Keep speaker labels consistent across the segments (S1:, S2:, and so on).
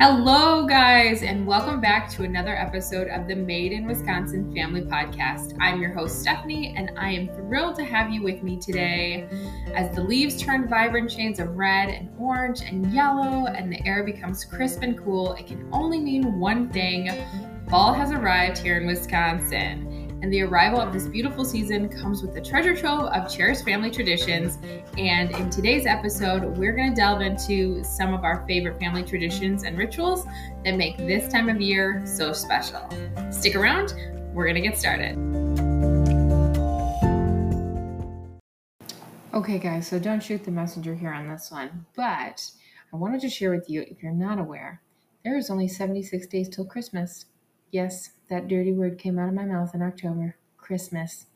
S1: Hello, guys, and welcome back to another episode of the Made in Wisconsin Family Podcast. I'm your host, Stephanie, and I am thrilled to have you with me today. As the leaves turn vibrant shades of red and orange and yellow, and the air becomes crisp and cool, it can only mean one thing fall has arrived here in Wisconsin and the arrival of this beautiful season comes with a treasure trove of cherished family traditions. And in today's episode, we're going to delve into some of our favorite family traditions and rituals that make this time of year so special. Stick around, we're going to get started. Okay, guys, so don't shoot the messenger here on this one, but I wanted to share with you if you're not aware, there is only 76 days till Christmas. Yes, that dirty word came out of my mouth in October Christmas.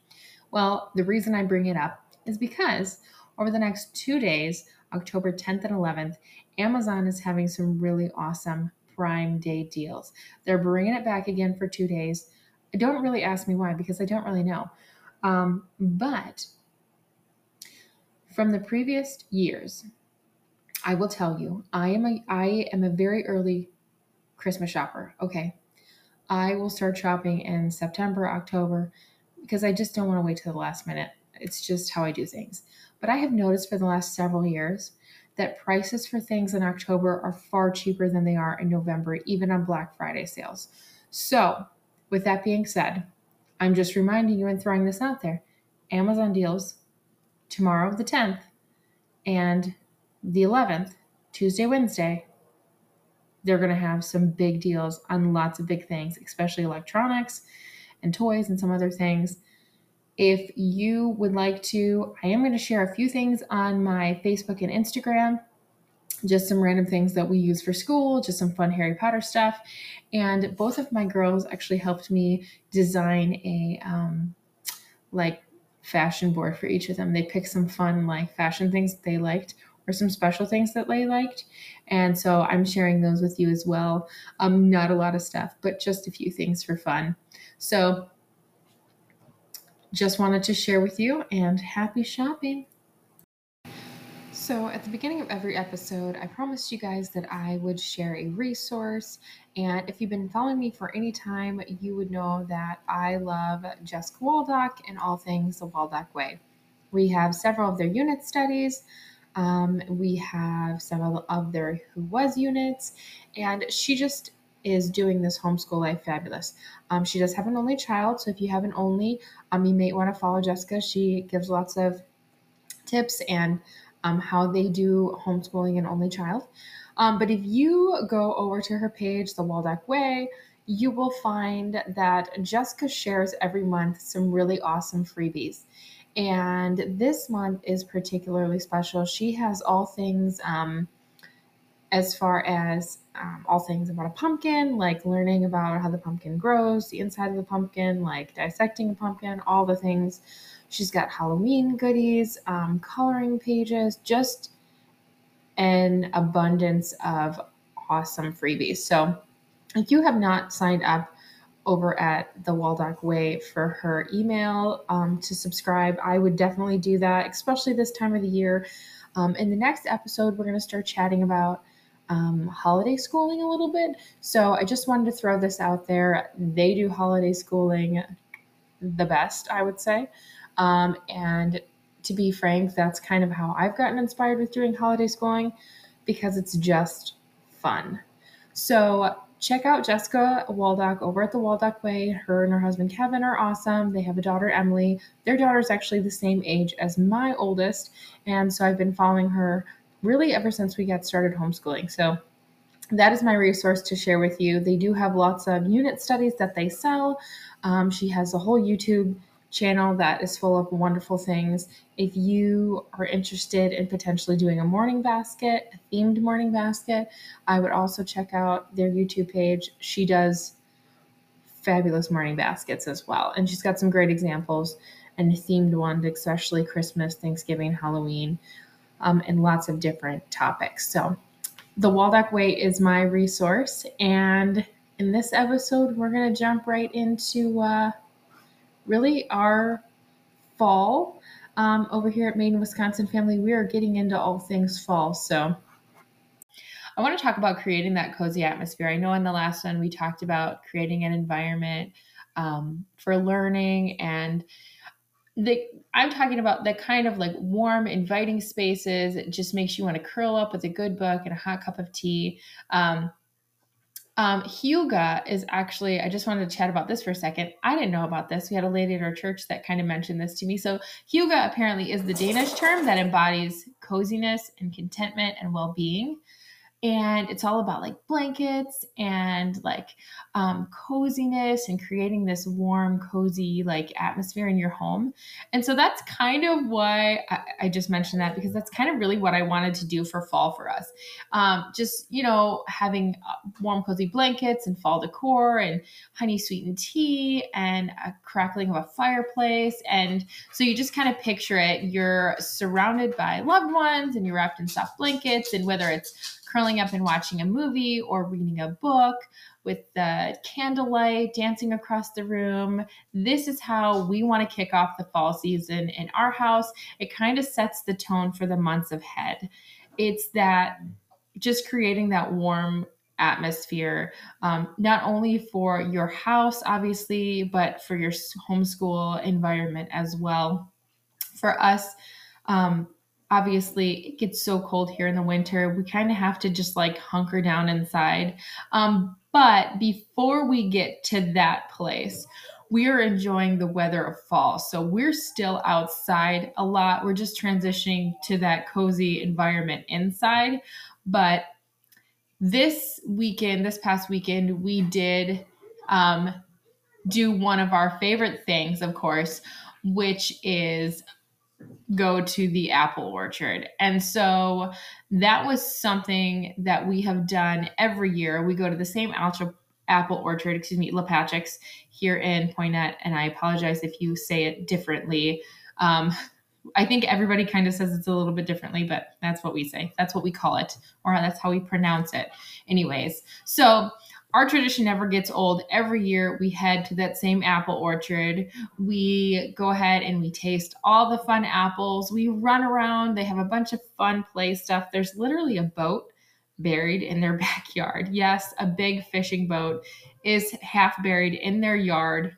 S1: Well, the reason I bring it up is because over the next two days, October 10th and 11th, Amazon is having some really awesome Prime Day deals. They're bringing it back again for two days. Don't really ask me why because I don't really know. Um, but from the previous years, I will tell you, I am a I am a very early Christmas shopper. Okay, I will start shopping in September, October, because I just don't want to wait to the last minute. It's just how I do things. But I have noticed for the last several years that prices for things in October are far cheaper than they are in November, even on Black Friday sales. So, with that being said, I'm just reminding you and throwing this out there Amazon deals tomorrow, the 10th, and the 11th, Tuesday, Wednesday, they're going to have some big deals on lots of big things, especially electronics and toys and some other things. If you would like to, I am going to share a few things on my Facebook and Instagram, just some random things that we use for school, just some fun Harry Potter stuff. And both of my girls actually helped me design a um, like fashion board for each of them. They picked some fun like fashion things they liked or some special things that they liked. And so I'm sharing those with you as well. Um, not a lot of stuff, but just a few things for fun. So just wanted to share with you and happy shopping. So, at the beginning of every episode, I promised you guys that I would share a resource. And if you've been following me for any time, you would know that I love Jessica Waldock and all things the Waldock Way. We have several of their unit studies. Um, we have several of their Who Was units, and she just is doing this homeschool life fabulous. Um, she does have an only child, so if you have an only, um, you may want to follow Jessica. She gives lots of tips and um, how they do homeschooling an only child. Um, but if you go over to her page, The Waldock Way, you will find that Jessica shares every month some really awesome freebies. And this month is particularly special. She has all things um, as far as um, all things about a pumpkin, like learning about how the pumpkin grows, the inside of the pumpkin, like dissecting a pumpkin, all the things. She's got Halloween goodies, um, coloring pages, just an abundance of awesome freebies. So if you have not signed up over at the Waldock Way for her email um, to subscribe. I would definitely do that, especially this time of the year. Um, in the next episode, we're going to start chatting about um, holiday schooling a little bit. So I just wanted to throw this out there. They do holiday schooling the best, I would say. Um, and to be frank, that's kind of how I've gotten inspired with doing holiday schooling because it's just fun. So check out Jessica Waldock over at the Waldock Way. Her and her husband Kevin are awesome. They have a daughter, Emily. Their daughter is actually the same age as my oldest. And so I've been following her really ever since we got started homeschooling. So that is my resource to share with you. They do have lots of unit studies that they sell. Um, she has a whole YouTube channel that is full of wonderful things. If you are interested in potentially doing a morning basket, a themed morning basket, I would also check out their YouTube page. She does fabulous morning baskets as well. And she's got some great examples and themed ones, especially Christmas, Thanksgiving, Halloween, um, and lots of different topics. So, the Waldock Way is my resource. And in this episode, we're going to jump right into uh, really our fall um, over here at Made, in Wisconsin Family. We are getting into all things fall. So I want to talk about creating that cozy atmosphere. I know in the last one we talked about creating an environment um, for learning and the I'm talking about the kind of like warm, inviting spaces. It just makes you want to curl up with a good book and a hot cup of tea. Um, um, Hygge is actually, I just wanted to chat about this for a second. I didn't know about this. We had a lady at our church that kind of mentioned this to me. So, Hygge apparently is the Danish term that embodies coziness and contentment and well being and it's all about like blankets and like um, coziness and creating this warm cozy like atmosphere in your home. And so that's kind of why I, I just mentioned that because that's kind of really what i wanted to do for fall for us. Um, just you know having uh, warm cozy blankets and fall decor and honey sweetened tea and a crackling of a fireplace. And so you just kind of picture it. You're surrounded by loved ones and you're wrapped in soft blankets and whether it's curling up and watching a movie or reading a book with the candlelight dancing across the room. This is how we want to kick off the fall season in our house. It kind of sets the tone for the months ahead. It's that just creating that warm atmosphere, um, not only for your house, obviously, but for your homeschool environment as well. For us, um, obviously it gets so cold here in the winter we kind of have to just like hunker down inside. Um, but before we get to that place we are enjoying the weather of fall so we're still outside a lot. We're just transitioning to that cozy environment inside. But this weekend this past weekend we did um, do one of our favorite things of course which is go to the apple orchard. And so that was something that we have done every year. We go to the same apple orchard, excuse me, Lapacek's here in Poynette. And I apologize if you say it differently. Um, I think everybody kind of says it's a little bit differently, but that's what we say. That's what we call it, or that's how we pronounce it. Anyways, so our tradition never gets old. Every year we head to that same apple orchard. We go ahead and we taste all the fun apples. We run around. They have a bunch of fun play stuff. There's literally a boat buried in their backyard. Yes, a big fishing boat is half buried in their yard.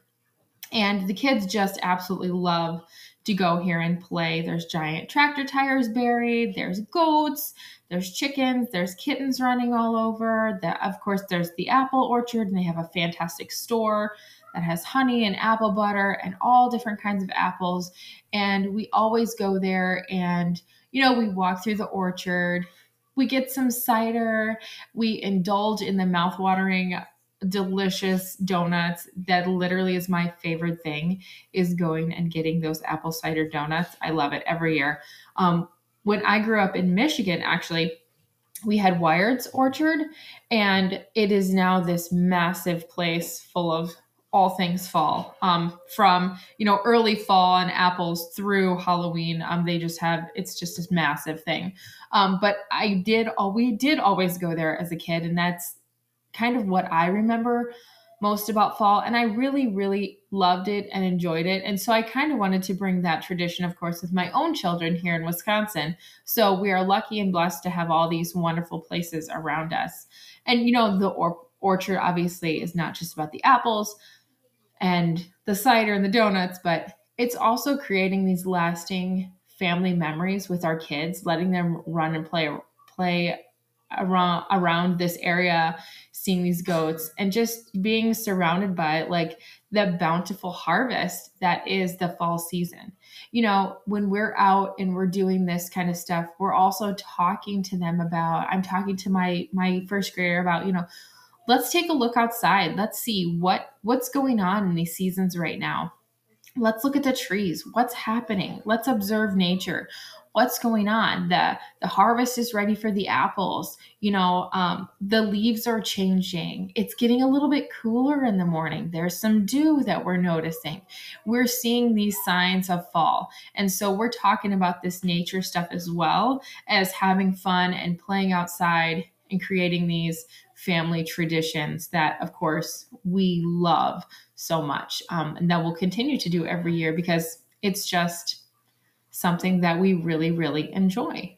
S1: And the kids just absolutely love to go here and play. There's giant tractor tires buried, there's goats, there's chickens, there's kittens running all over. The, of course, there's the apple orchard, and they have a fantastic store that has honey and apple butter and all different kinds of apples. And we always go there and, you know, we walk through the orchard. We get some cider. We indulge in the mouthwatering delicious donuts that literally is my favorite thing is going and getting those apple cider donuts i love it every year um, when i grew up in michigan actually we had Wiard's Orchard, and it is now this massive place full of all things fall. Um, from you know early fall and apples through Halloween. Um, they just have it's just this massive thing. Um, but I did all we did always go there as a kid, and that's kind of what I remember most about fall. And I really, really loved it and enjoyed it. And so I kind of wanted to bring that tradition, of course, with my own children here in Wisconsin. So we are lucky and blessed to have all these wonderful places around us. And, you know, the or- orchard obviously is not just about the apples and the cider and the donuts, but it's also creating these lasting family memories with our kids, letting them run and play play around around this area seeing these goats and just being surrounded by like the bountiful harvest that is the fall season. You know when we're out and we're doing this kind of stuff we're also talking to them about i'm talking to my my first grader about you know let's take a look outside. Let's see what what's going on in these seasons right now. Let's look at the trees. What's happening? Let's observe nature what's going on? The the harvest is ready for the apples. You know um, the leaves are changing. It's getting a little bit cooler in the morning. There's some dew that we're noticing. We're seeing these signs of fall. And so we're talking about this nature stuff as well as having fun and playing outside and creating these family traditions that of course we love so much um, and that we'll continue to do every year because it's just something that we really, really enjoy.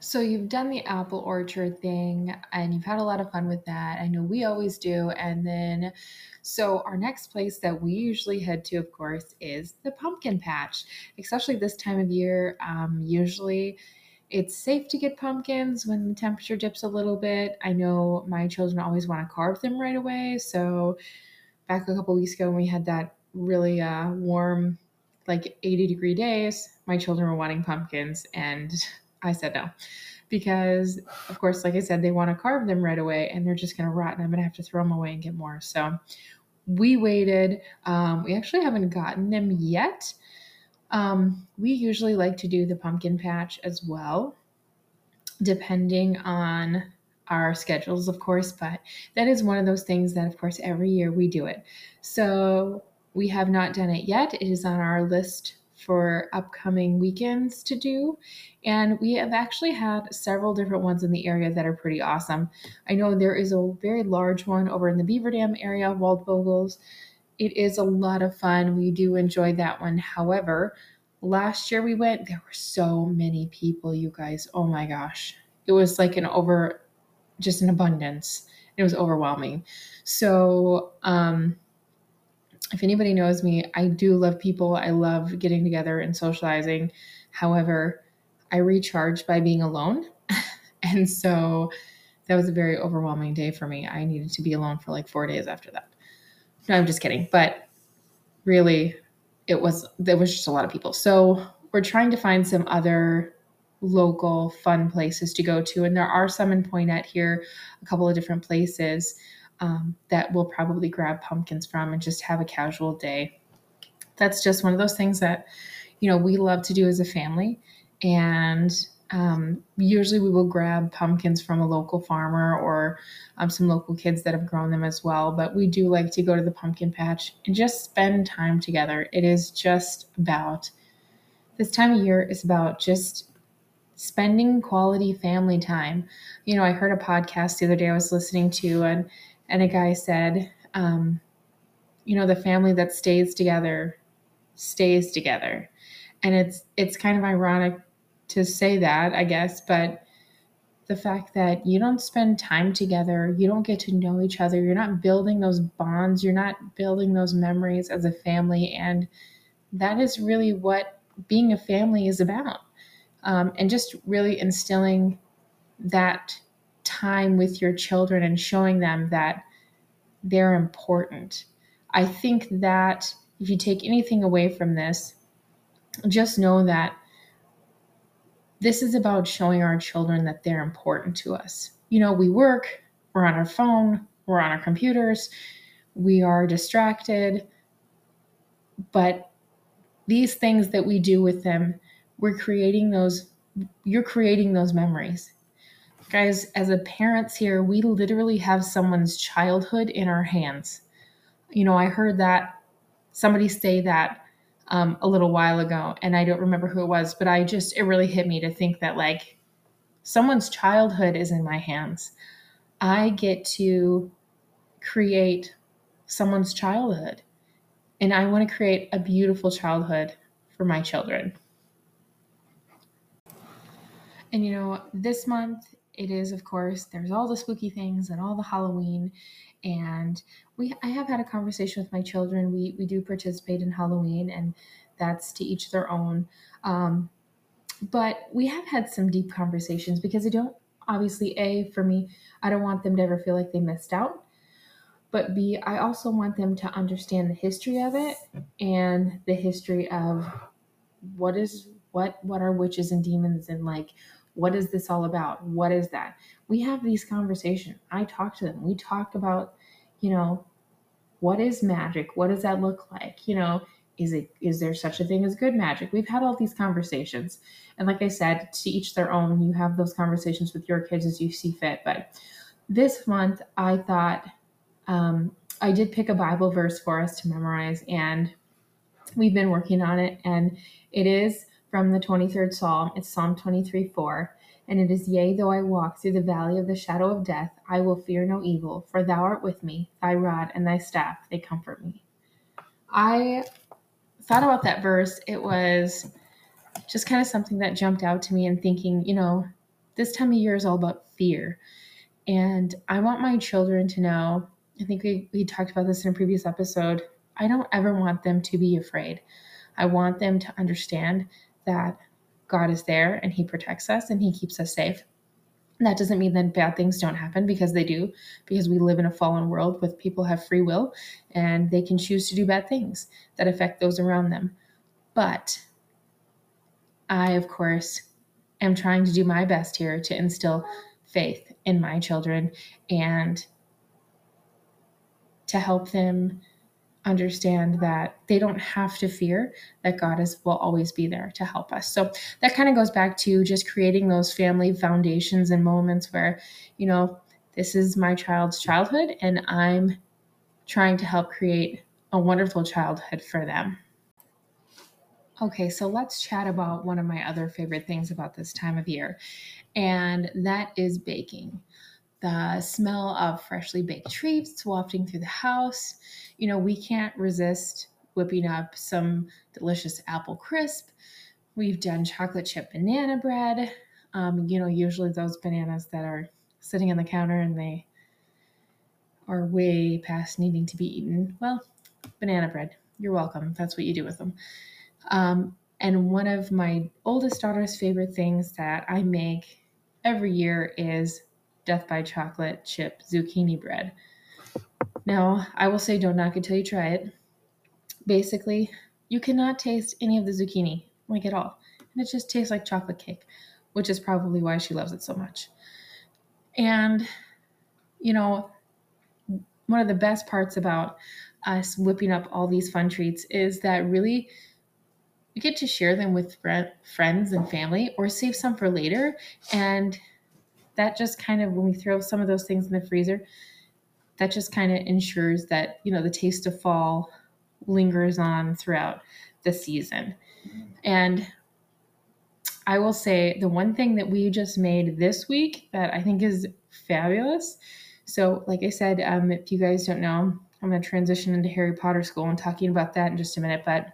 S1: So you've done the apple orchard thing and you've had a lot of fun with that. I know we always do. And then, so our next place that we usually head to, of course, is the pumpkin patch, especially this time of year. Um, usually, it's safe to get pumpkins when the temperature dips a little bit. I know my children always want to carve them right away. So, back a couple weeks ago when we had that really uh, warm, like 80 degree days, my children were wanting pumpkins, and I said no. Because, of course, like I said, they want to carve them right away and they're just going to rot, and I'm going to have to throw them away and get more. So, we waited. Um, we actually haven't gotten them yet um, we usually like to do the pumpkin patch as well, depending on our schedules, of course, but that is one of those things that, of course, every year we do it. So we have not done it yet. It is on our list for upcoming weekends to do. And we have actually had several different ones in the area that are pretty awesome. I know there is a very large one over in the Beaver Dam area, Waldvogels it is a lot of fun. We do enjoy that one. However, last year we went, there were so many people, you guys. Oh my gosh. It was like an over, just an abundance. It was overwhelming. So, um, if anybody knows me, I do love people. I love getting together and socializing. However, I recharge by being alone. and so that was a very overwhelming day for me. I needed to be alone for like four days after that. No, I'm just kidding. But really, it was there was just a lot of people. So we're trying to find some other local fun places to go to, and there are some in Poynette here, a couple of different places um, that we'll probably grab pumpkins from and just have a casual day. That's just one of those things that you know we love to do as a family, and um, usually we will grab pumpkins from a local farmer or um, some local kids that have grown them as well. But we do like to go to the pumpkin patch and just spend time together. It is just about this time of year is about just spending quality family time. You know, I heard a podcast the other day I was listening to, and and a guy said, um, you know, the family that stays together stays together, and it's it's kind of ironic to say that, I guess, but the fact that you don't spend time together, you don't get to know each other, you're not building those bonds, you're not building those memories as a family. And that is really what being a family is about. Um, and just really instilling that time with your children and showing them that they're important. I think that if you take anything away from this, just know that this is about showing our children that they're important to us. You know, we work, we're on our phone, we're on our computers, we are distracted, but these things that we do with them, we're creating those, you're creating those memories. Guys, as a parents here, we literally have someone's childhood in our hands. You know, I heard that somebody say that um, a little while ago, and I don't remember who it was, but I just, it really hit me to think that like someone's childhood is in my hands. I get to create someone's childhood, and I want to create a beautiful childhood for my children. And you know, this month it is, of course, there's all the spooky things and all the Halloween. And we I have had a conversation with my children. We we do participate in Halloween, and that's to each their own. Um, but we have had some deep conversations because I don't obviously a for me I don't want them to ever feel like they missed out. But B, I also want them to understand the history of it and the history of what is what what are witches and demons and like what is this all about? What is that? We have these conversations. I talk to them. We talk about, you know, what is magic? What does that look like? You know, is it is there such a thing as good magic? We've had all these conversations. And like I said, to each their own. You have those conversations with your kids as you see fit. But this month I thought um, I did pick a Bible verse for us to memorize and we've been working on it and it is from the 23rd Psalm. It's Psalm 23 4. And it is, Yea, though I walk through the valley of the shadow of death, I will fear no evil, for thou art with me, thy rod and thy staff, they comfort me. I thought about that verse. It was just kind of something that jumped out to me and thinking, you know, this time of year is all about fear. And I want my children to know, I think we, we talked about this in a previous episode. I don't ever want them to be afraid. I want them to understand that God is there and He protects us and He keeps us safe. that doesn't mean that bad things don't happen because they do, because we live in a fallen world with people have free will and they can choose to do bad things that affect those around them. But I, of course, am trying to do my best here to instill faith in my children and to help them understand that they don't have to fear that God is will always be there to help us. So that kind of goes back to just creating those family foundations and moments where, you know, this is my child's childhood and I'm trying to help create a wonderful childhood for them. Okay, so let's chat about one of my other favorite things about this time of year, and that is baking the smell of freshly baked treats wafting through the house. You know, we can't resist whipping up some delicious apple crisp. We've done chocolate chip banana bread. Um, you know, usually those bananas that are sitting on the counter and they are way past needing to be eaten. Well, banana bread. You're welcome. That's what you do with them. Um, and one of my oldest daughter's favorite things that I make every year is Death by Chocolate chip zucchini bread. Now, I will say don't knock it till you try it. Basically, you cannot taste any of the zucchini, like at all. And it just tastes like chocolate cake, which is probably why she loves it so much. And, you know, one of the best parts about us whipping up all these fun treats is that really you get to share them with friends and family or save some for later. And that just kind of, when we throw some of those things in the freezer, that just kind of ensures that, you know, the taste of fall lingers on throughout the season. And I will say the one thing that we just made this week that I think is fabulous. So, like I said, um, if you guys don't know, I'm going to transition into Harry Potter school and talking about that in just a minute. But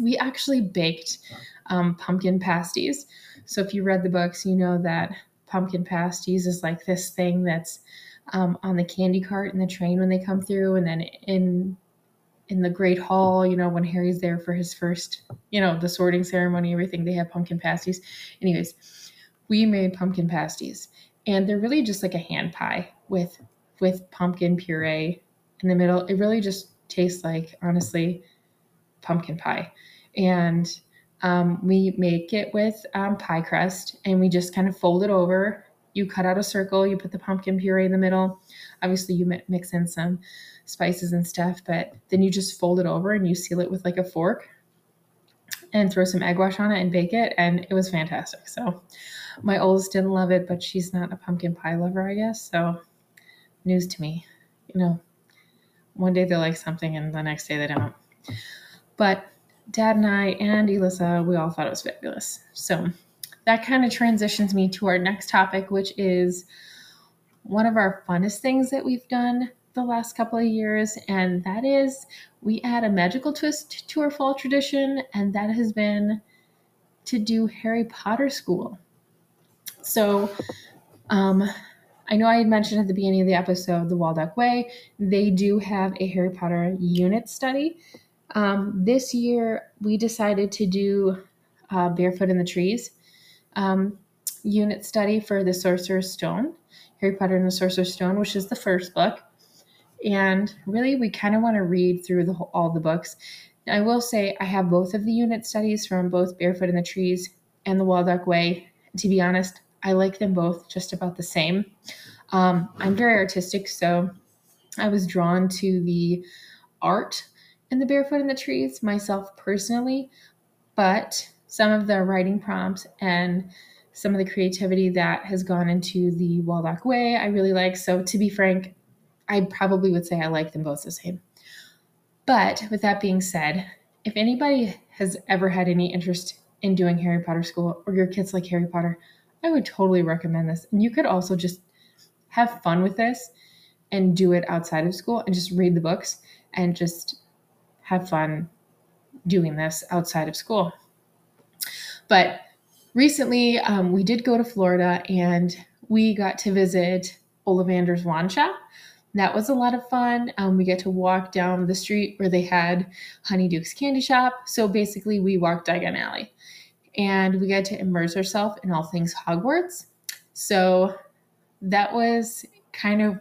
S1: we actually baked um, pumpkin pasties. So if you read the books, you know that pumpkin pasties is like this thing that's um, on the candy cart in the train when they come through, and then in in the Great Hall, you know, when Harry's there for his first, you know, the sorting ceremony, everything, they have pumpkin pasties. Anyways, we made pumpkin pasties, and they're really just like a hand pie with with pumpkin puree in the middle. It really just tastes like, honestly, pumpkin pie. And um, we make it with um, pie crust and we just kind of fold it over. You cut out a circle, you put the pumpkin puree in the middle. Obviously, you mix in some spices and stuff, but then you just fold it over and you seal it with like a fork and throw some egg wash on it and bake it. And it was fantastic. So, my oldest didn't love it, but she's not a pumpkin pie lover, I guess. So, news to me. You know, one day they like something and the next day they don't. But dad and I and Elissa, we all thought it was fabulous. So that kind of transitions me to our next topic, which is one of our funnest things that we've done the last couple of years, and that is we add a magical twist to our fall tradition, and that has been to do Harry Potter school. So, um, I know I had mentioned at the beginning of the episode the Waldock Way. They do have a Harry Potter unit study. Um, this year, we decided to do uh, Barefoot in the Trees um, unit study for the Sorcerer's Stone, Harry Potter and the Sorcerer's Stone, which is the first book. And really, we kind of want to read through the, all the books. I will say I have both of the unit studies from both Barefoot in the Trees and the Waldock Way. To be honest, I like them both just about the same. Um, I'm very artistic, so I was drawn to the art in the Barefoot in the Trees myself personally, but some of the writing prompts and some of the creativity that has gone into the Waldock Way I really like. So to be frank, I probably would say I like them both the same. But with that being said, if anybody has ever had any interest in doing Harry Potter school or your kids like Harry Potter, I would totally recommend this. And you could also just have fun with this and do it outside of school and just read the books and just have fun doing this outside of school. But recently, um, we did go to Florida and we got to visit Ollivander's Wand Shop. That was a lot of fun. Um, we get to walk down the street where they had Honeyduke's Candy Shop. So basically, we walked Diagon Alley and we got to immerse ourselves in all things Hogwarts. So that was kind of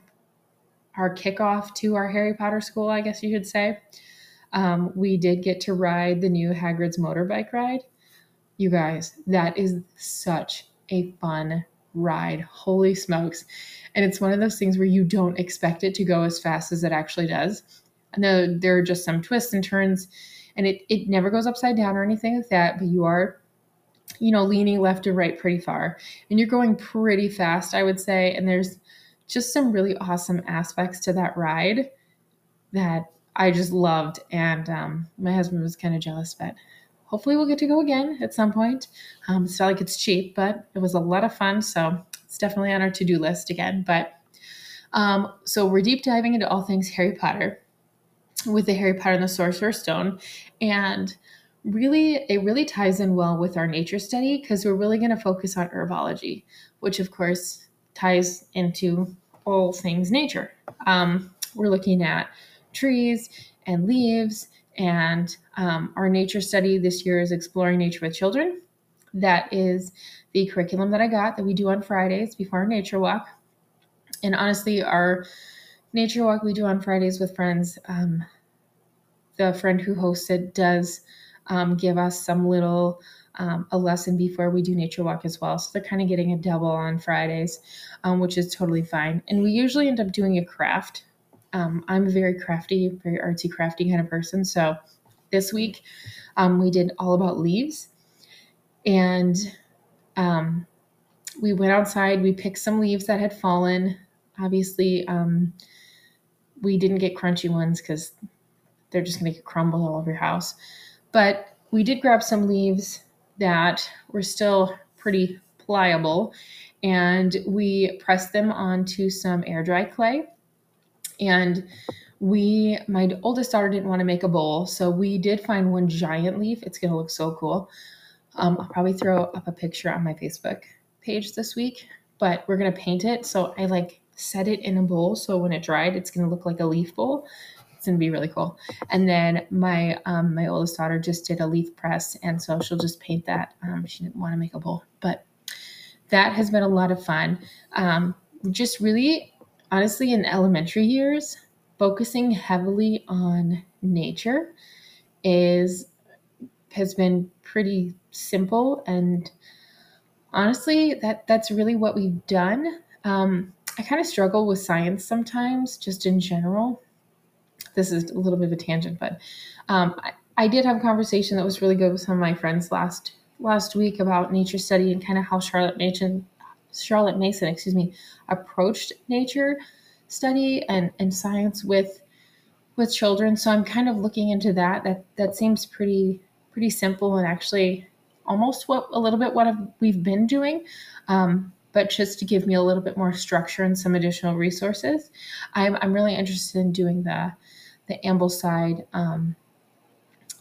S1: our kickoff to our Harry Potter school, I guess you could say. Um, we did get to ride the new Hagrid's motorbike ride. You guys, that is such a fun ride. Holy smokes. And it's one of those things where you don't expect it to go as fast as it actually does. I know there are just some twists and turns, and it, it never goes upside down or anything like that, but you are, you know, leaning left and right pretty far. And you're going pretty fast, I would say. And there's just some really awesome aspects to that ride that I just loved. And um, my husband was kind of jealous, but hopefully we'll get to go again at some point. Um, it's not like it's cheap, but it was a lot of fun. So it's definitely on our to do list again. But um, so we're deep diving into all things Harry Potter with the Harry Potter and the Sorcerer's Stone. And really, it really ties in well with our nature study because we're really going to focus on herbology, which of course ties into all things nature. Um, we're looking at trees and leaves, and um, our nature study this year is exploring nature with children. That is the curriculum that I got that we do on Fridays before our nature walk. And honestly, our nature walk we do on Fridays with friends, um, the friend who hosts it does um, give us some little um, a lesson before we do nature walk as well. So they're kind of getting a double on Fridays, um, which is totally fine. And we usually end up doing a craft. Um, I'm a very crafty, very artsy, crafty kind of person. So this week um, we did all about leaves. And um, we went outside, we picked some leaves that had fallen. Obviously, um, we didn't get crunchy ones because they're just going to get crumbled all over your house. But we did grab some leaves that were still pretty pliable and we pressed them onto some air dry clay and we my oldest daughter didn't want to make a bowl so we did find one giant leaf it's going to look so cool um, i'll probably throw up a picture on my facebook page this week but we're going to paint it so i like set it in a bowl so when it dried it's going to look like a leaf bowl it's gonna be really cool. And then my um, my oldest daughter just did a leaf press, and so she'll just paint that. Um, she didn't want to make a bowl, but that has been a lot of fun. Um, just really, honestly, in elementary years, focusing heavily on nature is has been pretty simple and honestly that that's really what we've done. Um, i kind of struggle with science sometimes just in general. This is a little bit of a tangent, but um, I, I did have a conversation that was really good with some of my friends last last week about nature study and kind of how Charlotte Mason, Charlotte Mason, excuse me, approached nature study and, and science with with children. So I'm kind of looking into that. That that seems pretty pretty simple and actually almost what a little bit what we've been doing. Um, but just to give me a little bit more structure and some additional resources, I'm, I'm really interested in doing the the Ambleside um,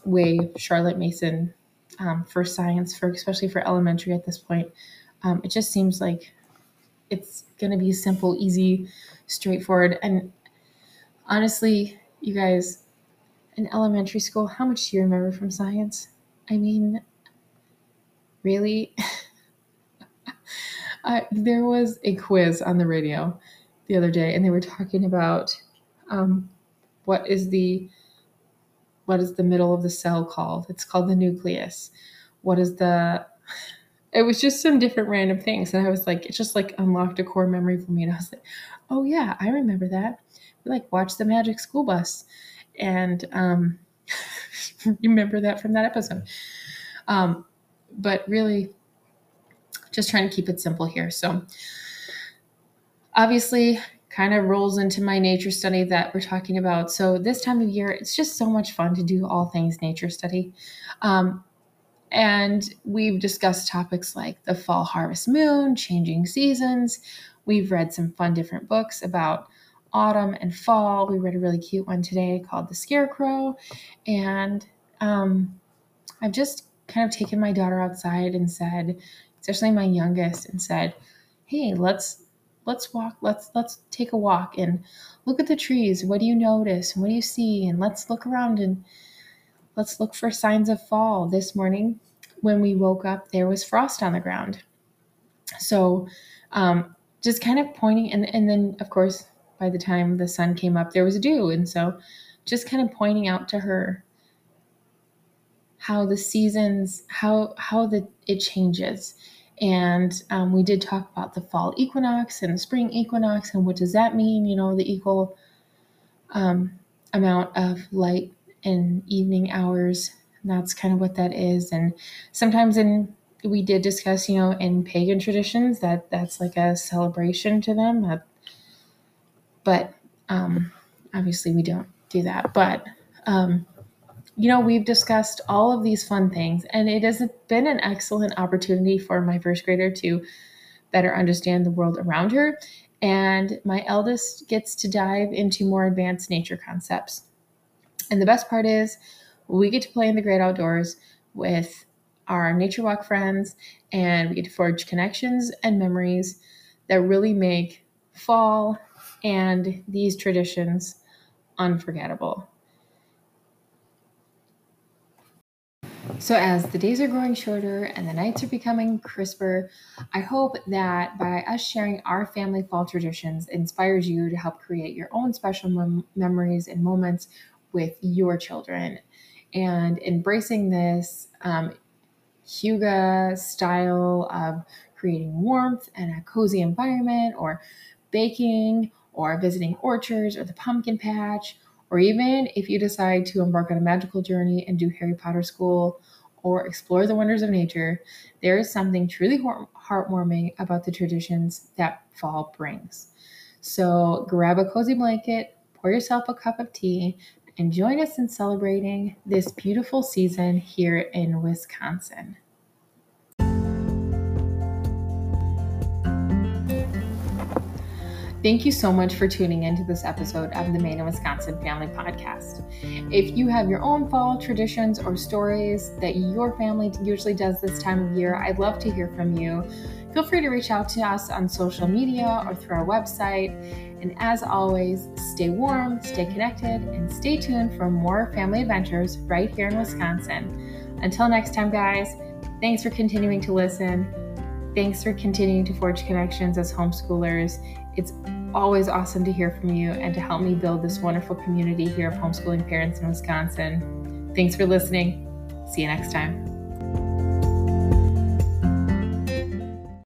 S1: way, Charlotte Mason um, for science, for especially for elementary at this point. Um, it just seems like it's going to be simple, easy, straightforward. And honestly, you guys, in elementary school, how much do you remember from science? I mean, really? I, there was a quiz on the radio the other day, and they were talking about um, what is the what is the middle of the cell called? It's called the nucleus. What is the it was just some different random things. And I was like, it just like unlocked a core memory for me. And I was like, oh yeah, I remember that. We like watched the magic school bus. And um remember that from that episode. Um, but really just trying to keep it simple here. So obviously kind of rolls into my nature study that we're talking about. So, this time of year, it's just so much fun to do all things nature study. Um, and we've discussed topics like the fall harvest moon, changing seasons. We've read some fun different books about autumn and fall. We read a really cute one today called The Scarecrow. And um, I've just kind of taken my daughter outside and said, especially my youngest, and said, "Hey, let's let's walk. Let's let's take a walk and look at the trees. What do you notice? What do you see? And let's look around and let's look for signs of fall." This morning, when we woke up, there was frost on the ground. So, um, just kind of pointing, and and then of course, by the time the sun came up, there was dew, and so just kind of pointing out to her how the seasons how how the it changes and um, we did talk about the fall equinox and the spring equinox and what does that mean you know the equal um, amount of light in evening hours that's kind of what that is and sometimes in we did discuss you know in pagan traditions that that's like a celebration to them that, but um, obviously we don't do that but um, you know, we've discussed all of these fun things, and it has been an excellent opportunity for my first grader to better understand the world around her. And my eldest gets to dive into more advanced nature concepts. And the best part is, we get to play in the great outdoors with our nature walk friends, and we get to forge connections and memories that really make fall and these traditions unforgettable. So, as the days are growing shorter and the nights are becoming crisper, I hope that by us sharing our family fall traditions inspires you to help create your own special mem- memories and moments with your children. And embracing this um, Hygge style of creating warmth and a cozy environment, or baking, or visiting orchards, or the pumpkin patch, or even if you decide to embark on a magical journey and do Harry Potter school or explore the wonders of nature, there is something truly heartwarming about the traditions that fall brings. So grab a cozy blanket, pour yourself a cup of tea, and join us in celebrating this beautiful season here in Wisconsin. Thank you so much for tuning into this episode of the Made in Wisconsin Family Podcast. If you have your own fall traditions or stories that your family usually does this time of year, I'd love to hear from you. Feel free to reach out to us on social media or through our website. And as always, stay warm, stay connected, and stay tuned for more family adventures right here in Wisconsin. Until next time, guys, thanks for continuing to listen. Thanks for continuing to forge connections as homeschoolers. It's always awesome to hear from you and to help me build this wonderful community here of homeschooling parents in Wisconsin. Thanks for listening. See you next time.